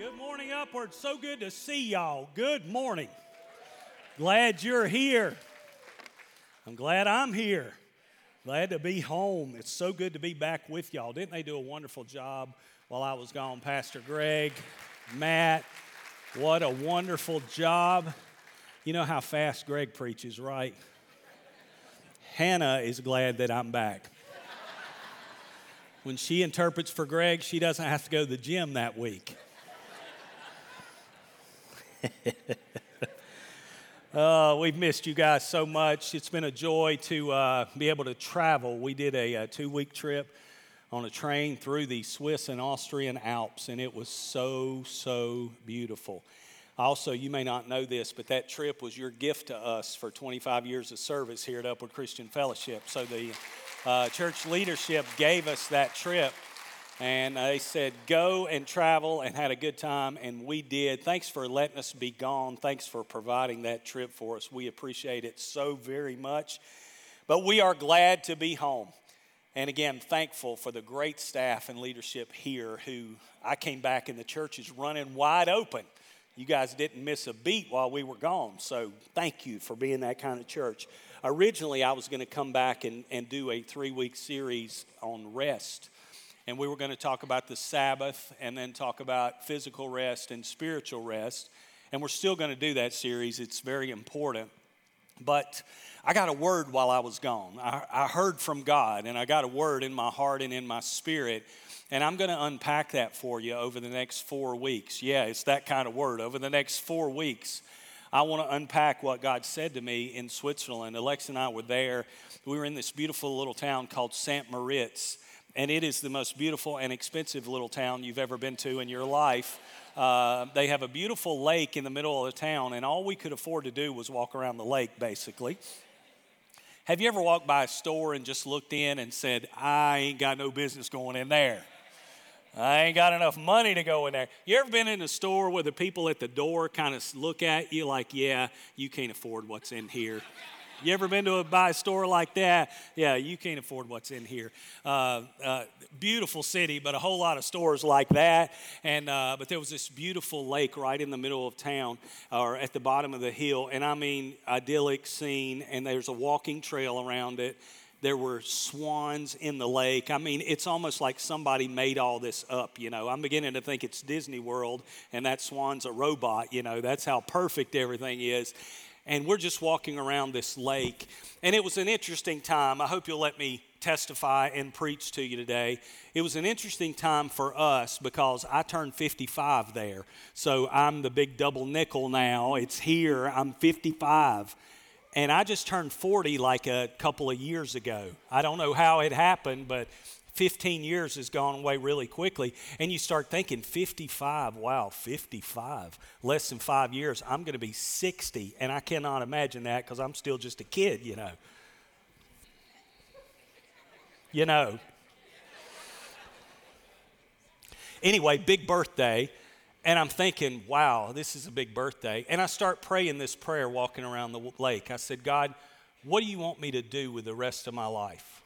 Good morning, Upward. So good to see y'all. Good morning. Glad you're here. I'm glad I'm here. Glad to be home. It's so good to be back with y'all. Didn't they do a wonderful job while I was gone? Pastor Greg, Matt, what a wonderful job. You know how fast Greg preaches, right? Hannah is glad that I'm back. When she interprets for Greg, she doesn't have to go to the gym that week. uh, we've missed you guys so much. It's been a joy to uh, be able to travel. We did a, a two week trip on a train through the Swiss and Austrian Alps, and it was so, so beautiful. Also, you may not know this, but that trip was your gift to us for 25 years of service here at Upward Christian Fellowship. So the uh, church leadership gave us that trip and they said, Go and travel and had a good time, and we did. Thanks for letting us be gone. Thanks for providing that trip for us. We appreciate it so very much. But we are glad to be home. And again, thankful for the great staff and leadership here who I came back and the church is running wide open. You guys didn't miss a beat while we were gone. So thank you for being that kind of church. Originally, I was going to come back and, and do a three week series on rest and we were going to talk about the Sabbath and then talk about physical rest and spiritual rest. And we're still going to do that series, it's very important. But I got a word while I was gone. I, I heard from God, and I got a word in my heart and in my spirit. And I'm going to unpack that for you over the next four weeks. Yeah, it's that kind of word. Over the next four weeks, I want to unpack what God said to me in Switzerland. Alex and I were there. We were in this beautiful little town called St. Moritz and it is the most beautiful and expensive little town you've ever been to in your life. Uh, they have a beautiful lake in the middle of the town, and all we could afford to do was walk around the lake, basically. Have you ever walked by a store and just looked in and said, I ain't got no business going in there? I ain't got enough money to go in there. You ever been in a store where the people at the door kind of look at you like, yeah, you can't afford what's in here? You ever been to a buy a store like that? Yeah, you can't afford what's in here. Uh, uh, beautiful city, but a whole lot of stores like that. And uh, but there was this beautiful lake right in the middle of town, or at the bottom of the hill, and I mean idyllic scene. And there's a walking trail around it. There were swans in the lake. I mean, it's almost like somebody made all this up, you know. I'm beginning to think it's Disney World and that swan's a robot, you know. That's how perfect everything is and we're just walking around this lake. And it was an interesting time. I hope you'll let me testify and preach to you today. It was an interesting time for us because I turned 55 there. So I'm the big double nickel now. It's here. I'm 55. And I just turned 40 like a couple of years ago. I don't know how it happened, but 15 years has gone away really quickly. And you start thinking, 55, wow, 55, less than five years, I'm going to be 60. And I cannot imagine that because I'm still just a kid, you know. You know. Anyway, big birthday. And I'm thinking, wow, this is a big birthday. And I start praying this prayer walking around the lake. I said, God, what do you want me to do with the rest of my life?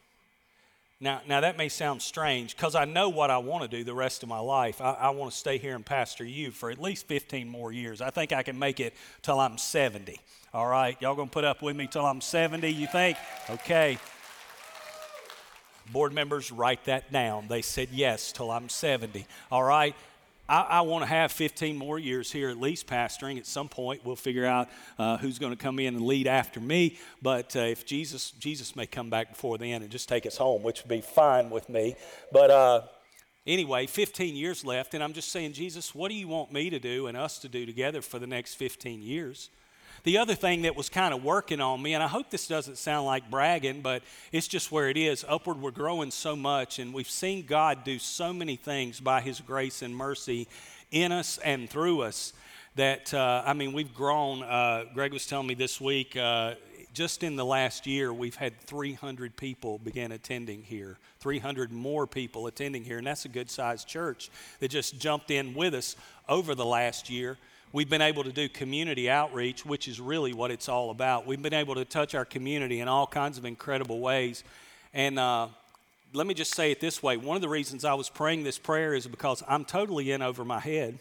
Now, now that may sound strange because I know what I want to do the rest of my life. I, I want to stay here and pastor you for at least 15 more years. I think I can make it till I'm 70. All right, y'all gonna put up with me till I'm 70, you think? Okay. Board members, write that down. They said yes till I'm 70. All right. I, I want to have 15 more years here at least pastoring. At some point, we'll figure out uh, who's going to come in and lead after me. But uh, if Jesus, Jesus may come back before then and just take us home, which would be fine with me. But uh, anyway, 15 years left, and I'm just saying, Jesus, what do you want me to do and us to do together for the next 15 years? The other thing that was kind of working on me, and I hope this doesn't sound like bragging, but it's just where it is. Upward, we're growing so much, and we've seen God do so many things by His grace and mercy in us and through us that, uh, I mean, we've grown. Uh, Greg was telling me this week, uh, just in the last year, we've had 300 people begin attending here, 300 more people attending here, and that's a good sized church that just jumped in with us over the last year. We've been able to do community outreach, which is really what it's all about. We've been able to touch our community in all kinds of incredible ways. And uh, let me just say it this way one of the reasons I was praying this prayer is because I'm totally in over my head.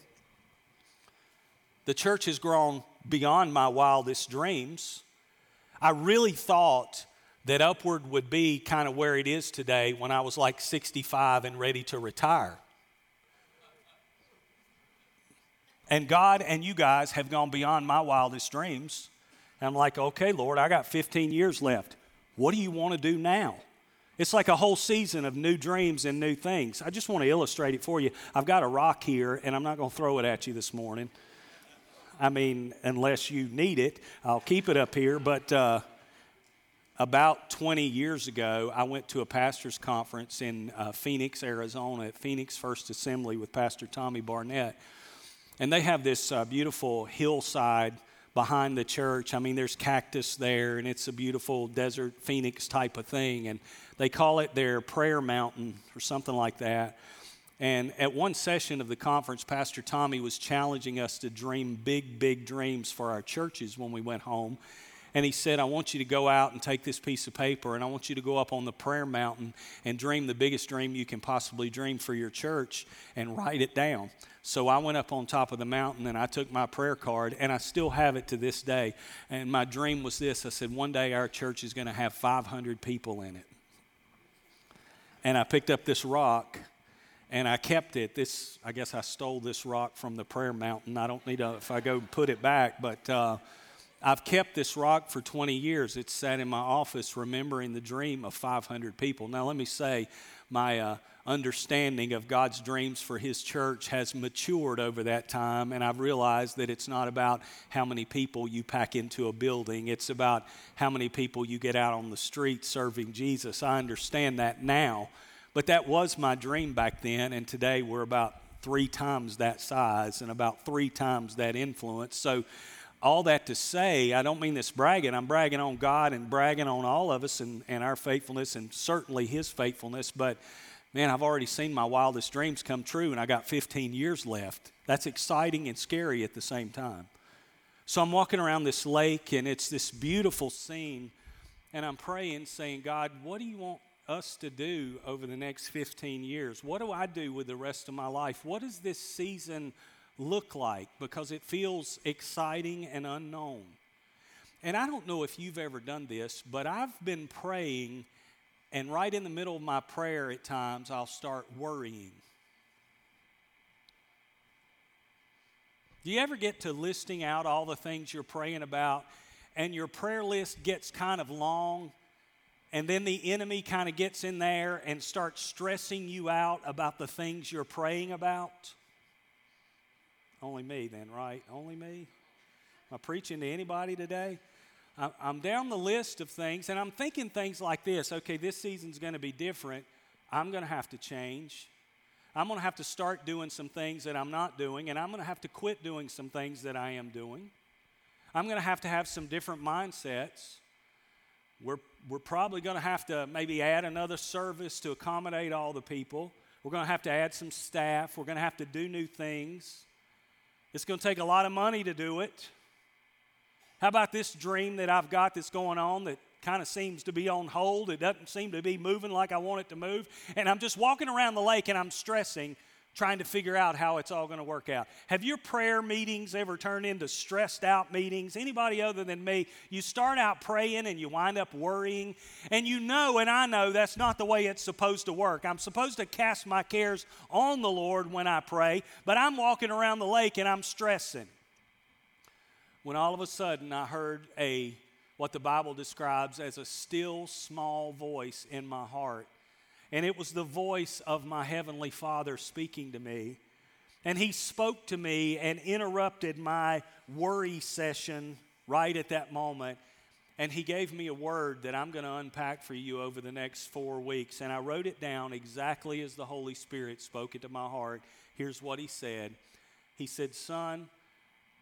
The church has grown beyond my wildest dreams. I really thought that Upward would be kind of where it is today when I was like 65 and ready to retire. And God and you guys have gone beyond my wildest dreams. And I'm like, okay, Lord, I got 15 years left. What do you want to do now? It's like a whole season of new dreams and new things. I just want to illustrate it for you. I've got a rock here, and I'm not going to throw it at you this morning. I mean, unless you need it, I'll keep it up here. But uh, about 20 years ago, I went to a pastor's conference in uh, Phoenix, Arizona, at Phoenix First Assembly with Pastor Tommy Barnett. And they have this uh, beautiful hillside behind the church. I mean, there's cactus there, and it's a beautiful desert Phoenix type of thing. And they call it their prayer mountain or something like that. And at one session of the conference, Pastor Tommy was challenging us to dream big, big dreams for our churches when we went home. And he said, I want you to go out and take this piece of paper and I want you to go up on the prayer mountain and dream the biggest dream you can possibly dream for your church and write it down. So I went up on top of the mountain and I took my prayer card and I still have it to this day. And my dream was this I said, one day our church is going to have 500 people in it. And I picked up this rock and I kept it. This, I guess I stole this rock from the prayer mountain. I don't need to, if I go put it back, but uh, I've kept this rock for 20 years. It's sat in my office remembering the dream of 500 people. Now, let me say, my uh, understanding of God's dreams for His church has matured over that time, and I've realized that it's not about how many people you pack into a building, it's about how many people you get out on the street serving Jesus. I understand that now, but that was my dream back then, and today we're about three times that size and about three times that influence. So, all that to say, I don't mean this bragging. I'm bragging on God and bragging on all of us and, and our faithfulness and certainly His faithfulness. But man, I've already seen my wildest dreams come true and I got 15 years left. That's exciting and scary at the same time. So I'm walking around this lake and it's this beautiful scene. And I'm praying, saying, God, what do you want us to do over the next 15 years? What do I do with the rest of my life? What is this season look like because it feels exciting and unknown. And I don't know if you've ever done this, but I've been praying, and right in the middle of my prayer at times, I'll start worrying. Do you ever get to listing out all the things you're praying about, and your prayer list gets kind of long, and then the enemy kind of gets in there and starts stressing you out about the things you're praying about? Only me, then, right? Only me? Am I preaching to anybody today? I'm down the list of things, and I'm thinking things like this okay, this season's going to be different. I'm going to have to change. I'm going to have to start doing some things that I'm not doing, and I'm going to have to quit doing some things that I am doing. I'm going to have to have some different mindsets. We're, we're probably going to have to maybe add another service to accommodate all the people. We're going to have to add some staff. We're going to have to do new things. It's going to take a lot of money to do it. How about this dream that I've got that's going on that kind of seems to be on hold? It doesn't seem to be moving like I want it to move. And I'm just walking around the lake and I'm stressing trying to figure out how it's all going to work out. Have your prayer meetings ever turned into stressed out meetings? Anybody other than me, you start out praying and you wind up worrying, and you know and I know that's not the way it's supposed to work. I'm supposed to cast my cares on the Lord when I pray, but I'm walking around the lake and I'm stressing. When all of a sudden I heard a what the Bible describes as a still small voice in my heart and it was the voice of my Heavenly Father speaking to me. And He spoke to me and interrupted my worry session right at that moment. And He gave me a word that I'm going to unpack for you over the next four weeks. And I wrote it down exactly as the Holy Spirit spoke it to my heart. Here's what He said He said, Son,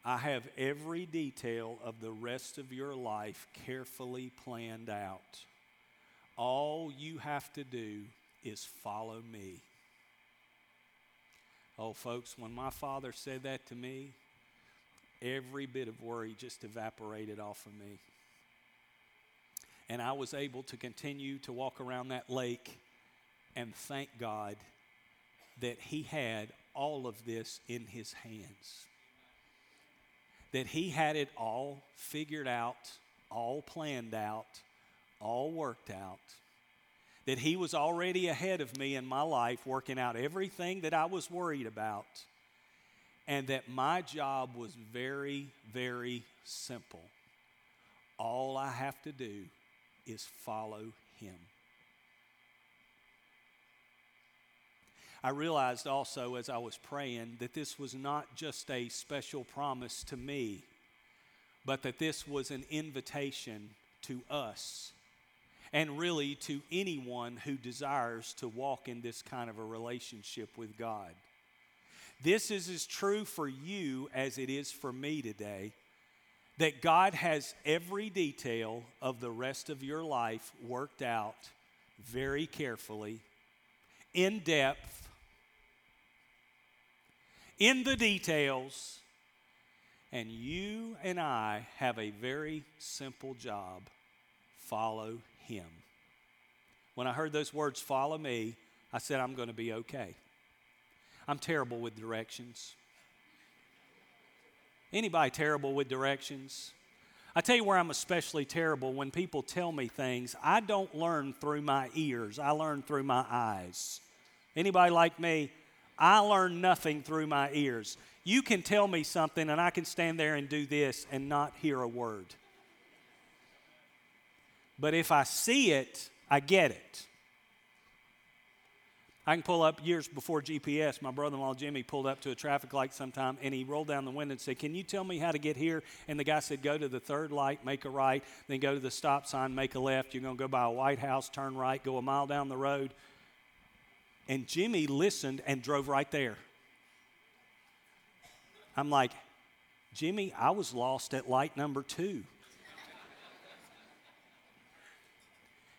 I have every detail of the rest of your life carefully planned out. All you have to do is follow me. Oh, folks, when my father said that to me, every bit of worry just evaporated off of me. And I was able to continue to walk around that lake and thank God that He had all of this in His hands. that He had it all figured out, all planned out, all worked out. That He was already ahead of me in my life, working out everything that I was worried about. And that my job was very, very simple. All I have to do is follow Him. I realized also as I was praying that this was not just a special promise to me, but that this was an invitation to us and really to anyone who desires to walk in this kind of a relationship with God. This is as true for you as it is for me today that God has every detail of the rest of your life worked out very carefully, in depth, in the details. And you and I have a very simple job follow Him. When I heard those words, follow me, I said, I'm going to be okay. I'm terrible with directions. Anybody terrible with directions? I tell you where I'm especially terrible when people tell me things. I don't learn through my ears, I learn through my eyes. Anybody like me? I learn nothing through my ears. You can tell me something, and I can stand there and do this and not hear a word. But if I see it, I get it. I can pull up years before GPS. My brother in law Jimmy pulled up to a traffic light sometime and he rolled down the window and said, Can you tell me how to get here? And the guy said, Go to the third light, make a right, then go to the stop sign, make a left. You're going to go by a White House, turn right, go a mile down the road. And Jimmy listened and drove right there. I'm like, Jimmy, I was lost at light number two.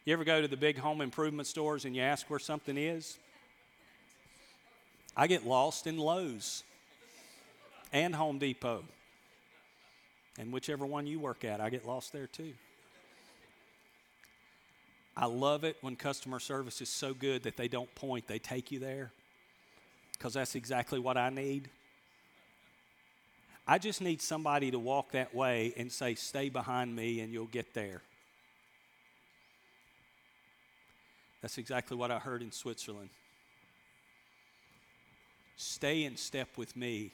You ever go to the big home improvement stores and you ask where something is? I get lost in Lowe's and Home Depot. And whichever one you work at, I get lost there too. I love it when customer service is so good that they don't point, they take you there because that's exactly what I need. I just need somebody to walk that way and say, Stay behind me and you'll get there. That's exactly what I heard in Switzerland. Stay in step with me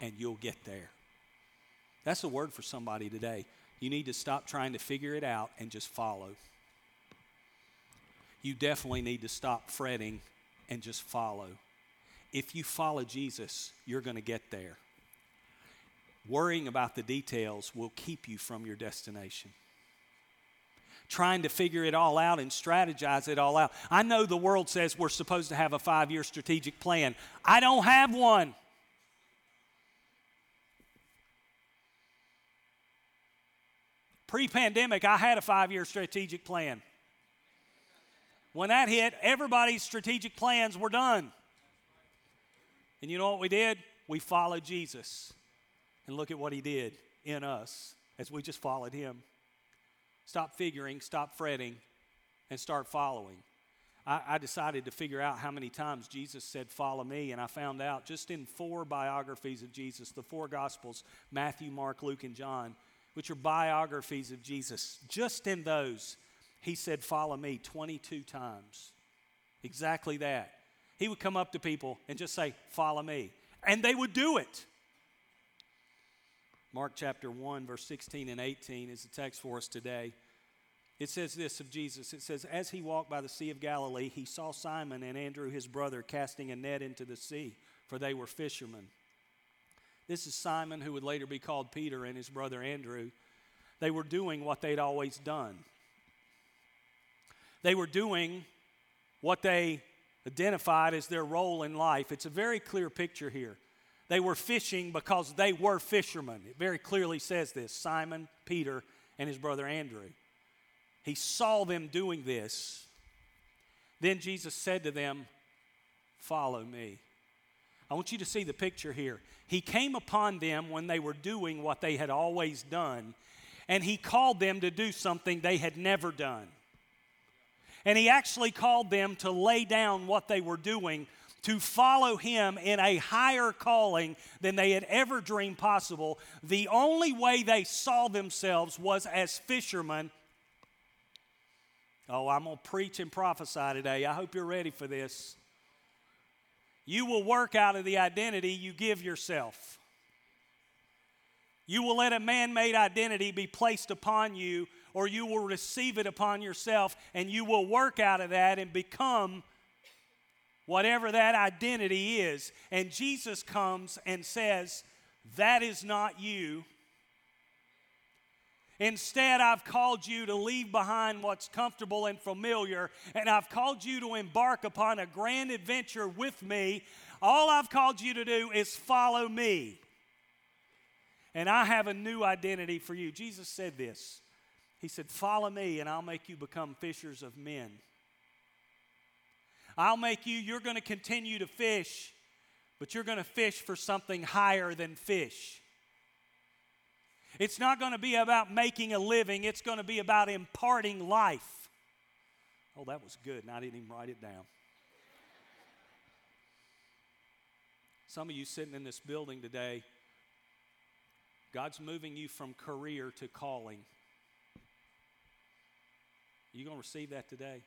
and you'll get there. That's a word for somebody today. You need to stop trying to figure it out and just follow you definitely need to stop fretting and just follow. If you follow Jesus, you're going to get there. Worrying about the details will keep you from your destination. Trying to figure it all out and strategize it all out. I know the world says we're supposed to have a five year strategic plan. I don't have one. Pre pandemic, I had a five year strategic plan. When that hit, everybody's strategic plans were done. And you know what we did? We followed Jesus. And look at what he did in us as we just followed him. Stop figuring, stop fretting, and start following. I, I, decided to figure out how many times Jesus said, Follow me. And I found out just in four biographies of Jesus, the four Gospels Matthew, Mark, Luke, and John, which are biographies of Jesus, just in those, he said, Follow me 22 times. Exactly that. He would come up to people and just say, Follow me. And they would do it. Mark chapter 1, verse 16 and 18 is the text for us today. It says this of Jesus it says, As he walked by the Sea of Galilee, he saw Simon and Andrew, his brother, casting a net into the sea, for they were fishermen. This is Simon, who would later be called Peter, and his brother Andrew. They were doing what they'd always done. They were doing what they identified as their role in life. It's a very clear picture here. They were fishing because they were fishermen. It very clearly says this Simon, Peter, and his brother Andrew. He saw them doing this. Then Jesus said to them, Follow me. I want you to see the picture here. He came upon them when they were doing what they had always done, and he called them to do something they had never done. And he actually called them to lay down what they were doing to follow him in a higher calling than they had ever dreamed possible, the only way they saw themselves was as fishermen. Oh, I'm going to preach and prophesy today. I hope you're ready for this. You will work out of the identity you give yourself. You will let a man made identity be placed upon you, or you will receive it upon yourself, and you will work out of that and become whatever that identity is. And Jesus comes and says, That is not you. Instead, I've called you to leave behind what's comfortable and familiar, and I've called you to embark upon a grand adventure with me. All I've called you to do is follow me. And I have a new identity for you. Jesus said this He said, Follow me, and I'll make you become fishers of men. I'll make you, you're going to continue to fish, but you're going to fish for something higher than fish. It's not going to be about making a living, it's going to be about imparting life. Oh, that was good, and I didn't even write it down. Some of you sitting in this building today, God's moving you from career to calling. Are you going to receive that today?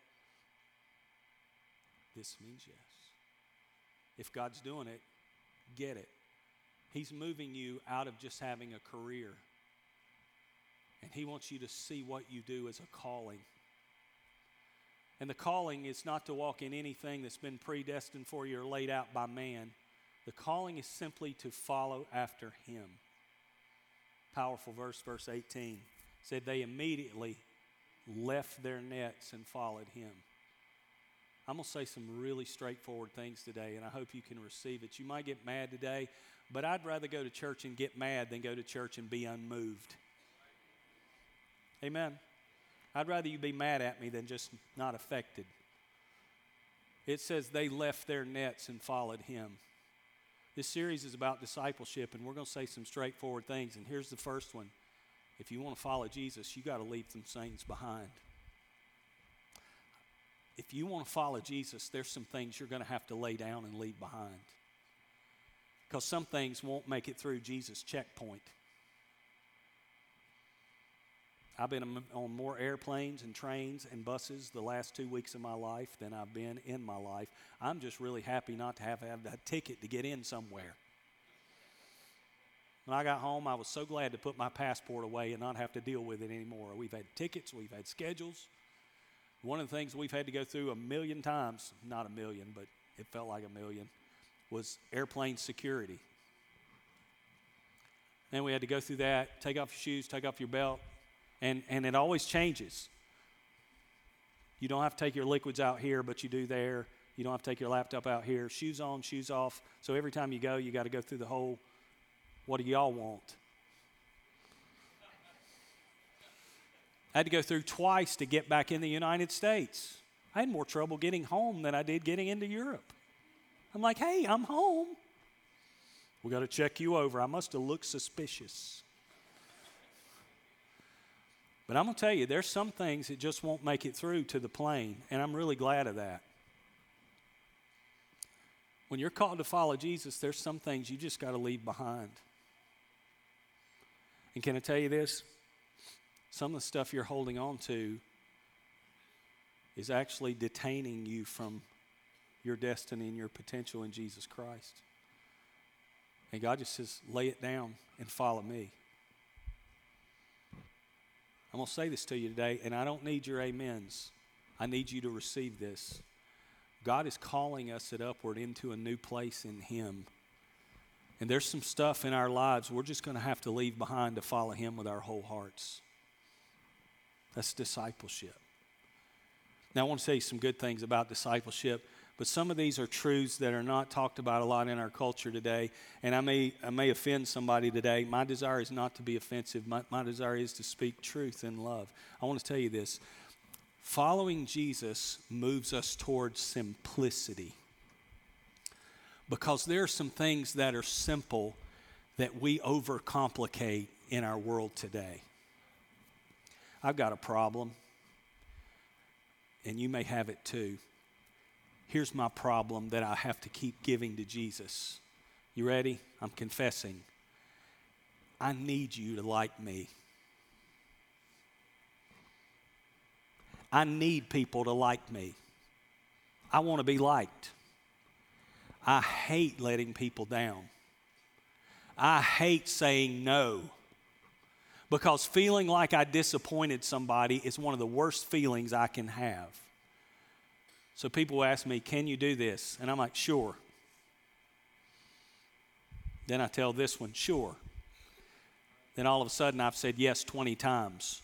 This means yes. If God's doing it, get it. He's moving you out of just having a career. And He wants you to see what you do as a calling. And the calling is not to walk in anything that's been predestined for you or laid out by man. The calling is simply to follow after Him. Powerful verse, verse 18 said they immediately left their nets and followed Him. I'm going to say some really straightforward things today, and I hope you can receive it. You might get mad today, but I'd rather go to church and get mad than go to church and be unmoved. Amen. I'd rather you be mad at me than just not affected. It says they left their nets and followed him. This series is about discipleship, and we're going to say some straightforward things. And here's the first one if you want to follow Jesus, you got to leave some things behind if you want to follow Jesus, there's some things you're going to have to lay down and leave behind. Because some things won't make it through Jesus' checkpoint. I've been on more airplanes and trains and buses the last two weeks of my life than I've been in my life. I'm just really happy not to have, have a ticket to get in somewhere. When I got home, I was so glad to put my passport away and not have to deal with it anymore. We've had tickets, we've had schedules, one of the things we've had to go through a million times, not a million, but it felt like a million, was airplane security. Then we had to go through that, take off your shoes, take off your belt, and, and it always changes. You don't have to take your liquids out here, but you do there. You don't have to take your laptop out here. Shoes on, shoes off. So every time you go, you got to go through the whole what do y'all want? I had to go through twice to get back in the United States. I had more trouble getting home than I did getting into Europe. I'm like, hey, I'm home. We got to check you over. I must have looked suspicious. But I'm going to tell you, there's some things that just won't make it through to the plane, and I'm really glad of that. When you're called to follow Jesus, there's some things you just got to leave behind. And can I tell you this? Some of the stuff you're holding on to is actually detaining you from your destiny and your potential in Jesus Christ. And God just says, lay it down and follow me. I'm going to say this to you today, and I don't need your amens. I need you to receive this. God is calling us at upward into a new place in Him. And there's some stuff in our lives we're just going to have to leave behind to follow Him with our whole hearts. That's discipleship. Now, I want to say some good things about discipleship, but some of these are truths that are not talked about a lot in our culture today. And I may, I may offend somebody today. My desire is not to be offensive, my, my desire is to speak truth in love. I want to tell you this following Jesus moves us towards simplicity because there are some things that are simple that we overcomplicate in our world today. I've got a problem, and you may have it too. Here's my problem that I have to keep giving to Jesus. You ready? I'm confessing. I need you to like me. I need people to like me. I want to be liked. I hate letting people down. I hate saying no because feeling like I disappointed somebody is one of the worst feelings I can have. So people ask me, Can you do this? And I'm like, Sure. Then I tell this one, Sure. Then all of a sudden I've said yes 20 times.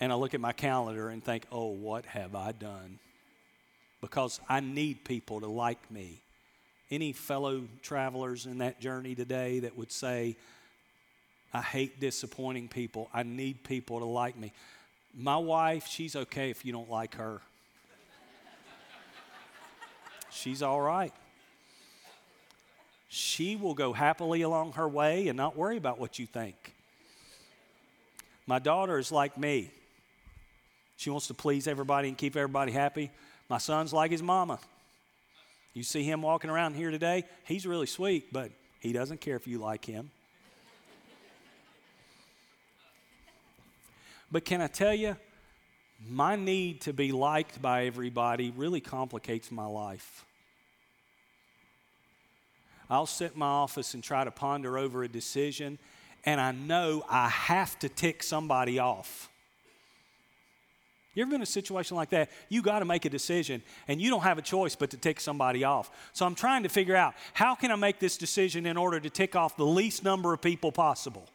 And I look at my calendar and think, Oh, what have I done? Because I need people to like me. Any fellow travelers in that journey today that would say, I hate disappointing people. I need people to like me. My wife, she's okay if you don't like her. she's all right. She will go happily along her way and not worry about what you think. My daughter is like me. She wants to please everybody and keep everybody happy. My son's like his mama. You see him walking around here today, he's really sweet, but he doesn't care if you like him. But can I tell you, my need to be liked by everybody really complicates my life. I'll sit in my office and try to ponder over a decision, and I know I have to tick somebody off. You ever been in a situation like that? You got to make a decision, and you don't have a choice but to tick somebody off. So I'm trying to figure out how can I make this decision in order to tick off the least number of people possible.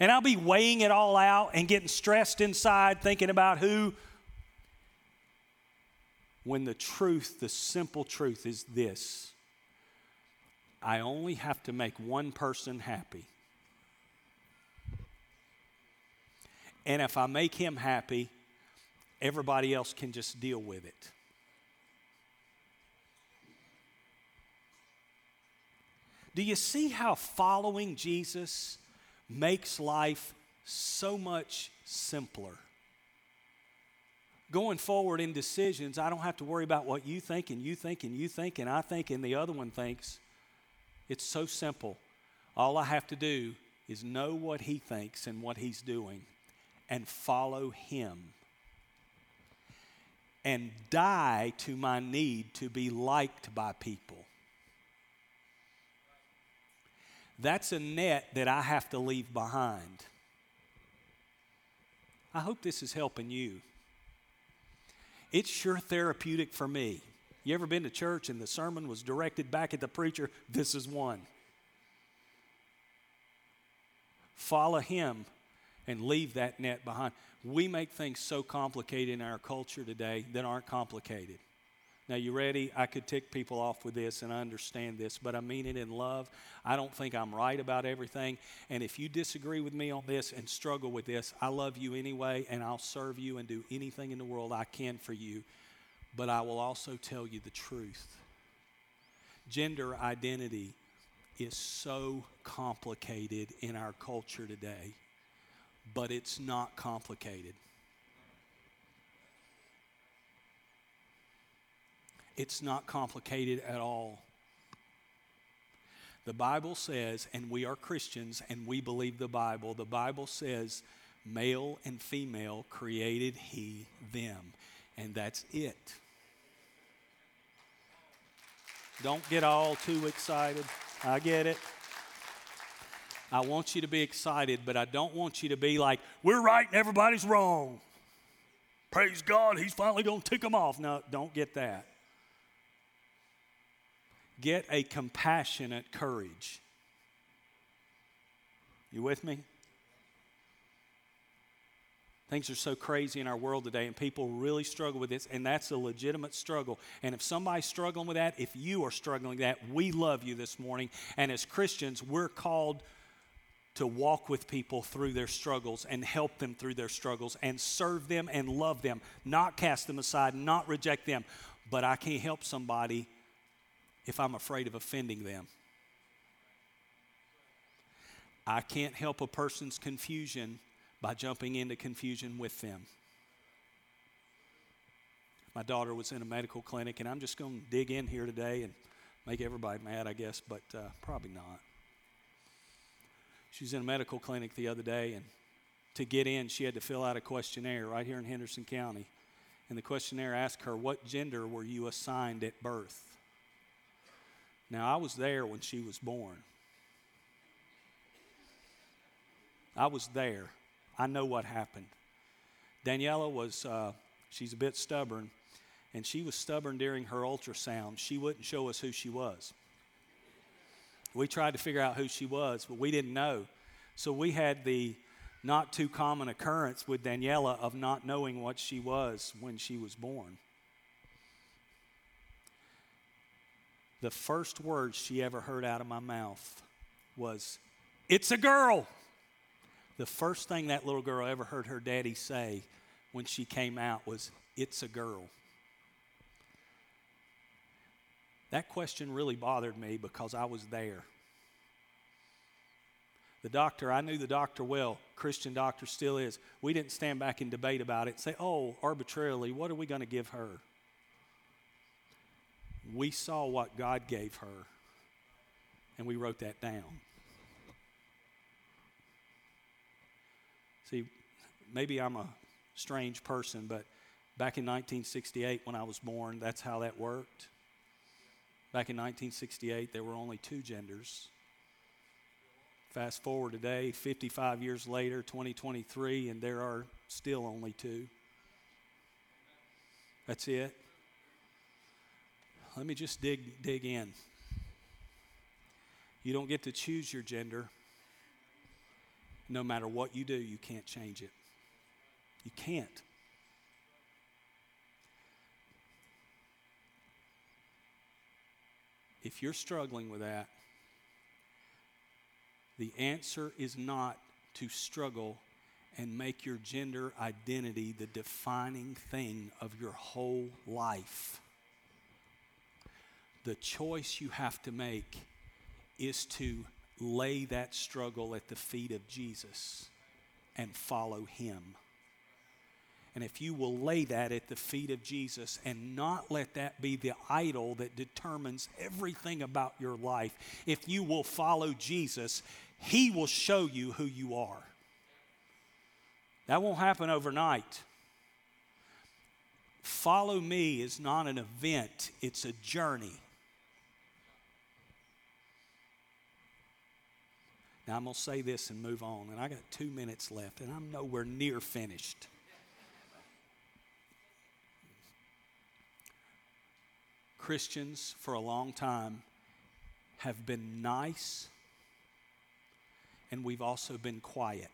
And I'll be weighing it all out and getting stressed inside thinking about who. When the truth, the simple truth is this I only have to make one person happy. And if I make him happy, everybody else can just deal with it. Do you see how following Jesus makes life so much simpler. Going forward in decisions, I don't have to worry about what you think and you think and you think and I think and the other one thinks. It's so simple. All I have to do is know what he thinks and what he's doing and follow him and die to my need to be liked by people. That's a net that I have to leave behind. I hope this is helping you. It's sure therapeutic for me. You ever been to church and the sermon was directed back at the preacher? This is one. Follow him and leave that net behind. We make things so complicated in our culture today that aren't complicated. Now, you ready? I could tick people off with this, and I understand this, but I mean it in love. I don't think I'm right about everything. And if you disagree with me on this and struggle with this, I love you anyway, and I'll serve you and do anything in the world I can for you. But I will also tell you the truth. Gender identity is so complicated in our culture today, but it's not complicated. It's not complicated at all. The Bible says, and we are Christians and we believe the Bible, the Bible says, male and female created he them. And that's it. Don't get all too excited. I get it. I want you to be excited, but I don't want you to be like, we're right and everybody's wrong. Praise God, he's finally going to tick them off. No, don't get that. Get a compassionate courage. You with me? Things are so crazy in our world today, and people really struggle with this, and that's a legitimate struggle. And if somebody's struggling with that, if you are struggling with that, we love you this morning. And as Christians, we're called to walk with people through their struggles and help them through their struggles and serve them and love them, not cast them aside, not reject them. But I can't help somebody if I'm afraid of offending them. I can't help a person's confusion by jumping into confusion with them. My daughter was in a medical clinic, and I'm just going to dig in here today and make everybody mad, I guess, but uh, probably not. She was in a medical clinic the other day, and to get in, she had to fill out a questionnaire right here in Henderson County. And the questionnaire asked her, What gender were you assigned at birth? Now, I was there when she was born. I was there. I know what happened. Daniela was, uh, she's a bit stubborn, and she was stubborn during her ultrasound. She wouldn't show us who she was. We tried to figure out who she was, but we didn't know. So we had the not too common occurrence with Daniela of not knowing what she was when she was born. The first words she ever heard out of my mouth was, It's a girl. The first thing that little girl ever heard her daddy say when she came out was, It's a girl. That question really bothered me because I was there. The doctor, I knew the doctor well, Christian doctor still is. We didn't stand back and debate about it say, oh, arbitrarily, what are we going to give her? We saw what God gave her, and we wrote that down. See, maybe I'm a strange person, but back in 1968, when I was born, that's how that worked. Back in 1968, there were only two genders Fast forward today, 55 years later, 2023, and there are still only two. That's it. Let me just dig, dig in. You don't get to choose your gender. No matter what you do, you can't change it. You can't. If you're struggling with that, the answer is not to struggle and make your gender identity the defining thing of your whole life. The choice you have to make is to lay that struggle at the feet of Jesus and follow Him. And if you will lay that at the feet of Jesus and not let that be the idol that determines everything about your life, if you will follow Jesus, he will show you who you are. That won't happen overnight. Follow me is not an event, it's a journey. Now, I'm going to say this and move on, and I got two minutes left, and I'm nowhere near finished. Christians, for a long time, have been nice and we've also been quiet.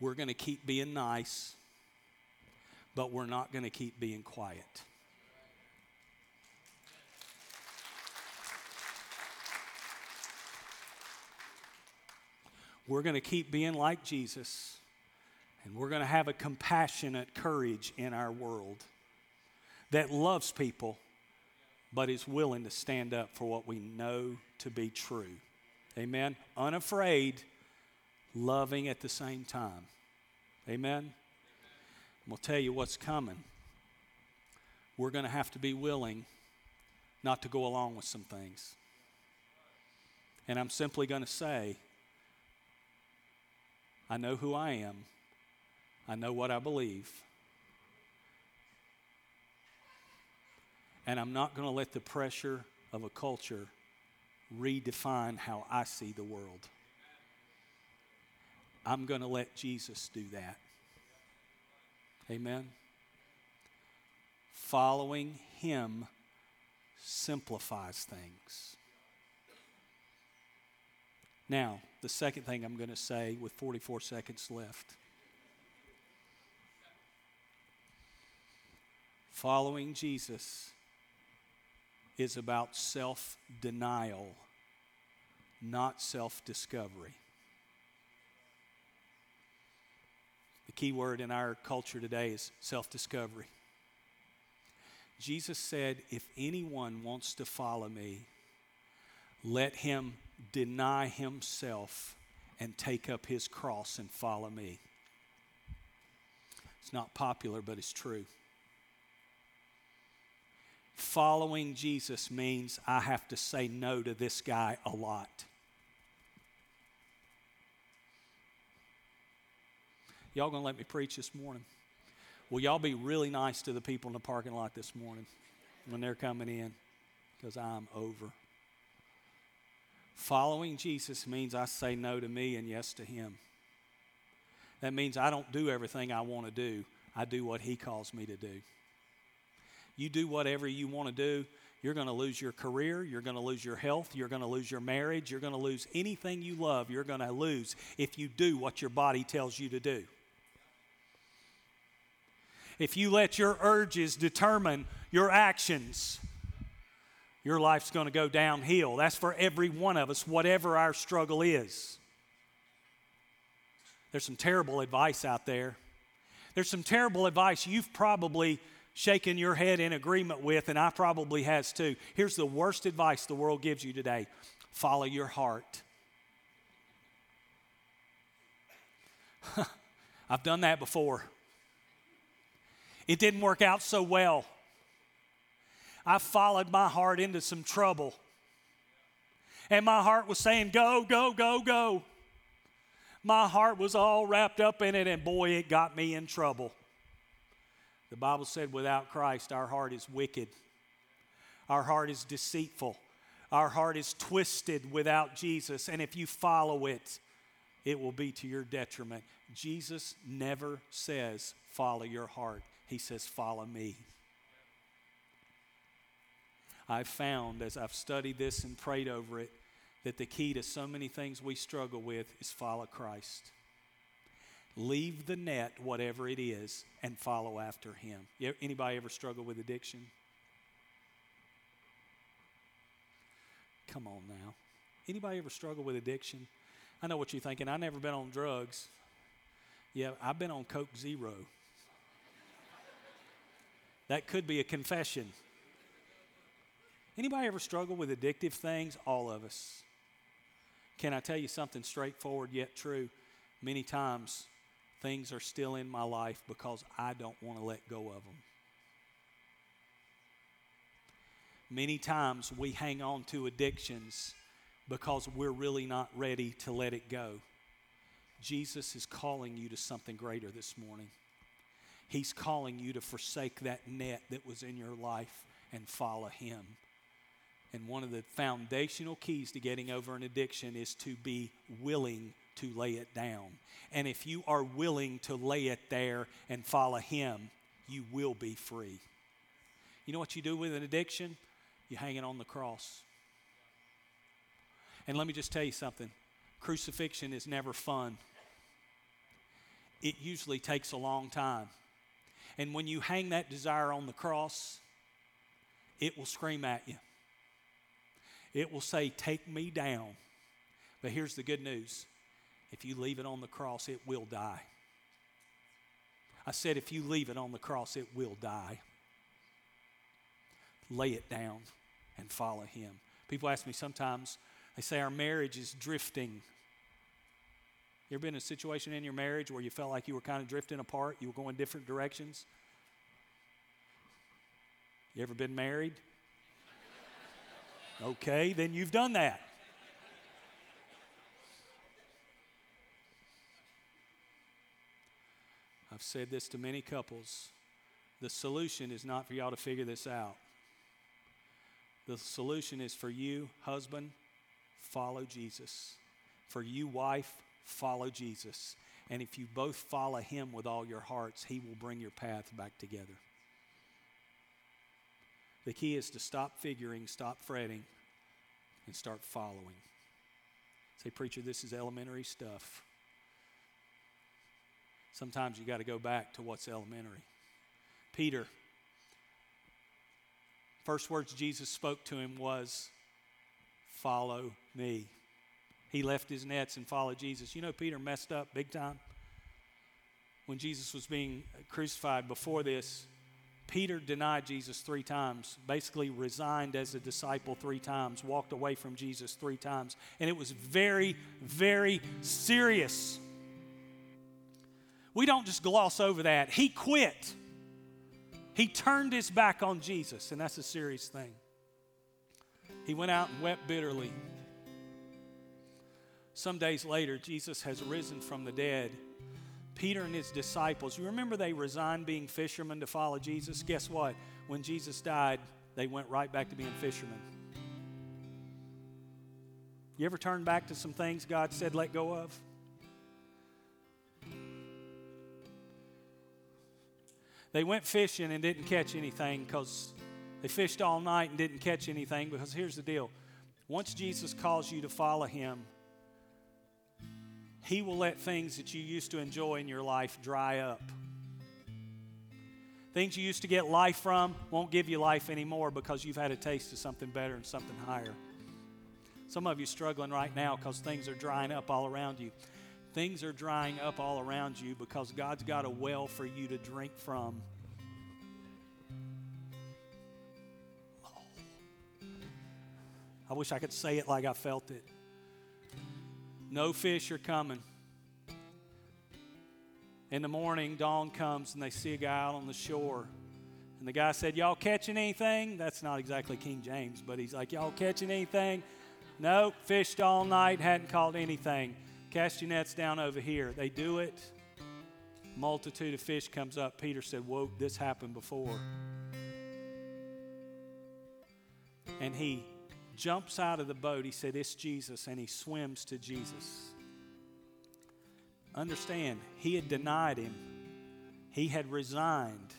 We're going to keep being nice, but we're not going to keep being quiet. We're going to keep being like Jesus, and we're going to have a compassionate courage in our world that loves people but is willing to stand up for what we know to be true. Amen. Unafraid, loving at the same time. Amen. To tell you what's coming. We're going to have to be willing not to go along with some things. And I'm simply going to say, I know who I am, I know what I believe. And I'm not going to let the pressure of a culture redefine how I see the world. I'm going to let Jesus do that. Amen. Following Him simplifies things. Now, the second thing I'm going to say with 44 seconds left. Following Jesus is about self denial, not self discovery. The key word in our culture today is self discovery. Jesus said, If anyone wants to follow me, let him deny himself and take up his cross and follow me. It's not popular, but it's true. Following Jesus means I have to say no to this guy a lot. Y'all gonna let me preach this morning? Will y'all be really nice to the people in the parking lot this morning when they're coming in? Because I'm over. Following Jesus means I say no to me and yes to Him. That means I don't do everything I want to do, I do what He calls me to do. You do whatever you want to do, you're going to lose your career, you're going to lose your health, you're going to lose your marriage, you're going to lose anything you love, you're going to lose if you do what your body tells you to do. If you let your urges determine your actions, your life's going to go downhill. That's for every one of us, whatever our struggle is. There's some terrible advice out there. There's some terrible advice you've probably shaken your head in agreement with, and I probably has too. Here's the worst advice the world gives you today follow your heart. I've done that before. It didn't work out so well. I followed my heart into some trouble. And my heart was saying, Go, go, go, go. My heart was all wrapped up in it, and boy, it got me in trouble. The Bible said, Without Christ, our heart is wicked, our heart is deceitful, our heart is twisted without Jesus. And if you follow it, it will be to your detriment. Jesus never says, Follow your heart. He says, Follow me. I've found as I've studied this and prayed over it that the key to so many things we struggle with is follow Christ. Leave the net, whatever it is, and follow after Him. Anybody ever struggle with addiction? Come on now. Anybody ever struggle with addiction? I know what you're thinking. I've never been on drugs. Yeah, I've been on Coke Zero. That could be a confession. Anybody ever struggle with addictive things? All of us. Can I tell you something straightforward yet true? Many times things are still in my life because I don't want to let go of them. Many times we hang on to addictions because we're really not ready to let it go. Jesus is calling you to something greater this morning. He's calling you to forsake that net that was in your life and follow Him. And one of the foundational keys to getting over an addiction is to be willing to lay it down. And if you are willing to lay it there and follow Him, you will be free. You know what you do with an addiction? You hang it on the cross. And let me just tell you something crucifixion is never fun, it usually takes a long time. And when you hang that desire on the cross, it will scream at you. It will say, Take me down. But here's the good news if you leave it on the cross, it will die. I said, if you leave it on the cross, it will die. Lay it down and follow Him. People ask me sometimes, they say our marriage is drifting. You ever been in a situation in your marriage where you felt like you were kind of drifting apart? You were going different directions? You ever been married? Okay, then you've done that. I've said this to many couples. The solution is not for y'all to figure this out. The solution is for you, husband, follow Jesus. For you, wife, follow Jesus. And if you both follow him with all your hearts, he will bring your path back together. The key is to stop figuring, stop fretting, and start following. Say, preacher, this is elementary stuff. Sometimes you got to go back to what's elementary. Peter, first words Jesus spoke to him was, Follow me. He left his nets and followed Jesus. You know, Peter messed up big time. When Jesus was being crucified before this, Peter denied Jesus three times, basically resigned as a disciple three times, walked away from Jesus three times. And it was very, very serious. we don't just gloss over that. He quit. He turned his back on Jesus, and that's a serious thing. He went out and wept bitterly. Some days later, Jesus has risen from the dead. Peter and his disciples, you remember they resigned being fishermen to follow Jesus? Guess what? When Jesus died, they went right back to being fishermen. You ever turn back to some things God said let go of? They went fishing and didn't catch anything because they fished all night and didn't catch anything. Because here's the deal once Jesus calls you to follow him, he will let things that you used to enjoy in your life dry up. Things you used to get life from won't give you life anymore because you've had a taste of something better and something higher. Some of you struggling right now because things are drying up all around you. Things are drying up all around you because God's got a well for you to drink from. I wish I could say it like I felt it. No fish are coming. In the morning, dawn comes and they see a guy out on the shore. And the guy said, Y'all catching anything? That's not exactly King James, but he's like, Y'all catching anything? No, fished all night, hadn't caught anything. Cast your nets down over here. They do it. Multitude of fish comes up. Peter said, Whoa, this happened before. And he jumps out of the boat. He said, It's Jesus. And he swims to Jesus. Understand, he had denied him, he had resigned.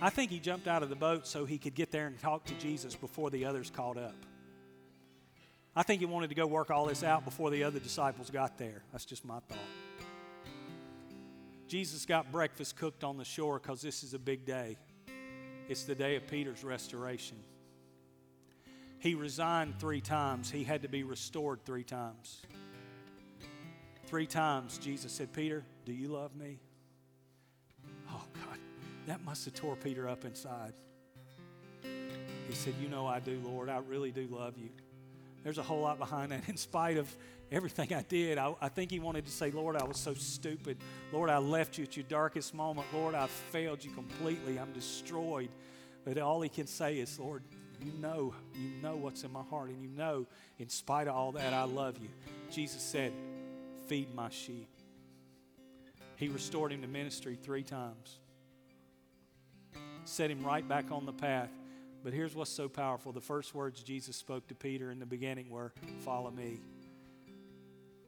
I think he jumped out of the boat so he could get there and talk to Jesus before the others caught up. I think he wanted to go work all this out before the other disciples got there. That's just my thought. Jesus got breakfast cooked on the shore because this is a big day. It's the day of Peter's restoration. He resigned three times, he had to be restored three times. Three times Jesus said, Peter, do you love me? Oh, God, that must have tore Peter up inside. He said, You know I do, Lord. I really do love you there's a whole lot behind that. In spite of everything I did, I, I, think he wanted to say, Lord, I was so stupid. Lord, I left you at your darkest moment. Lord, I failed you completely. I'm destroyed. But all he can say is, Lord, you know, you know what's in my heart, and you know, in spite of all that, I love you. Jesus said, Feed my sheep. He restored him to ministry three times, set him right back on the path. But here's what's so powerful the first words Jesus spoke to Peter in the beginning were, Follow me.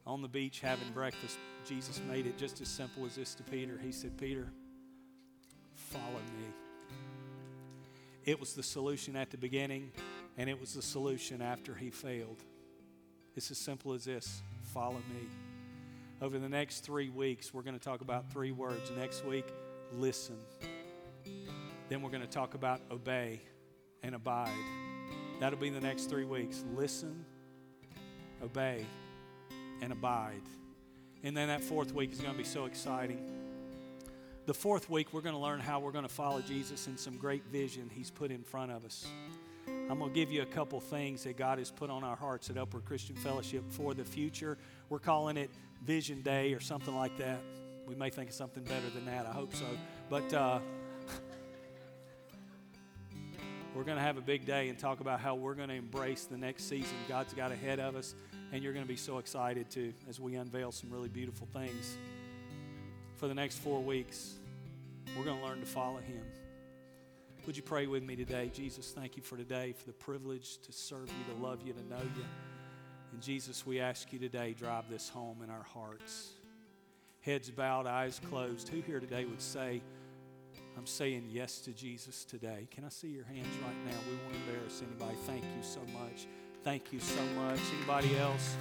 On the beach having breakfast, Jesus made it just as simple as this to Peter. He said, Peter, follow me. It was the solution at the beginning, and it was the solution after he failed. It's as simple as this follow me. Over the next three weeks, we're going to talk about three words. Next week, listen. Then we're going to talk about obey and abide. That'll be the next three weeks. Listen, obey, and abide. And then that fourth week is going to be so exciting. The fourth week, we're going to learn how we're going to follow Jesus in some great vision He's put in front of us. I'm going to give you a couple things that God has put on our hearts at Upward Christian Fellowship for the future. We're calling it Vision Day or something like that. We may think of something better than that. I hope so. But uh, we're going to have a big day and talk about how we're going to embrace the next season God's got ahead of us. And you're going to be so excited too as we unveil some really beautiful things. For the next four weeks, we're going to learn to follow Him. Would you pray with me today? Jesus, thank you for today, for the privilege to serve you, to love you, to know you. And Jesus, we ask you today, drive this home in our hearts. Heads bowed, eyes closed. Who here today would say, I'm saying yes to Jesus today. Can I see your hands right now? We won't embarrass anybody. Thank you so much. Thank you so much. Anybody else?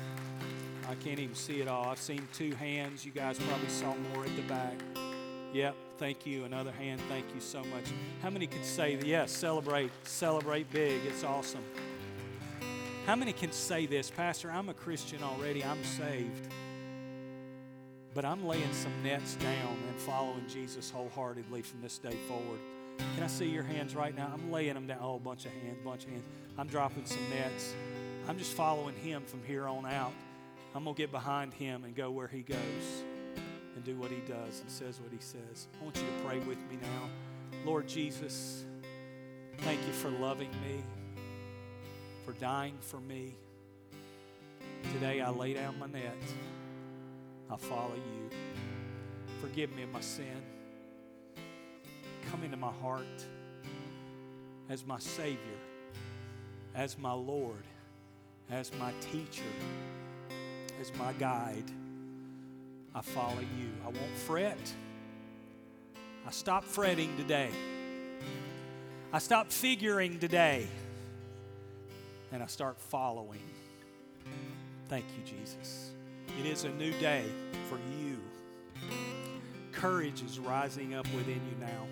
I can't even see it all. I've seen two hands. You guys probably saw more at the back. Yep, thank you. Another hand, thank you so much. How many could say, yes, celebrate, celebrate big? It's awesome. How many can say this, Pastor? I'm a Christian already, I'm saved but I'm laying some nets down and following Jesus wholeheartedly from this day forward. Can I see your hands right now? I'm laying them down. Oh, a bunch of hands, bunch of hands. I'm dropping some nets. I'm just following him from here on out. I'm going to get behind him and go where he goes. And do what He does and says what He says. I want you to pray with me now. Lord Jesus, thank you for loving me, for dying for me. Today I lay down my net. I follow you. Forgive me of my sin. Come into my heart as my Savior, as my Lord, as my teacher, as my guide. I follow you. I won't fret. I stop fretting today. I stop figuring today. And I start following. Thank you, Jesus. It is a new day for you. Courage is rising up within you now.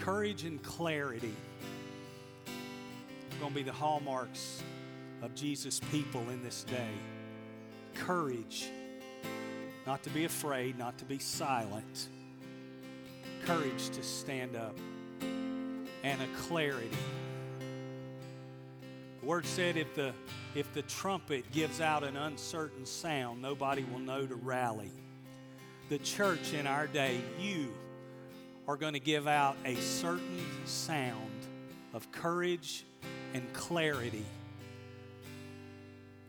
Courage and clarity are going to be the hallmarks of Jesus' people in this day. Courage, not to be afraid, not to be silent. Courage to stand up, and a clarity. The word said if the if the trumpet gives out an uncertain sound, nobody will know to rally. The church in our day, you are going to give out a certain sound of courage and clarity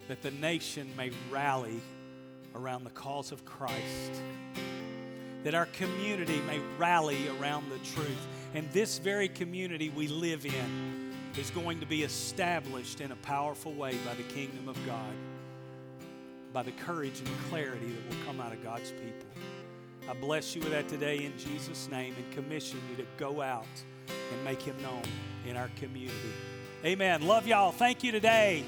that the nation may rally around the cause of Christ, that our community may rally around the truth. And this very community we live in is going to be established in a powerful way by the kingdom of God, by the courage and clarity that will come out of God's people. I bless you with that today in Jesus' name and commission you to go out and make him known in our community. Amen. Love y'all. Thank you today.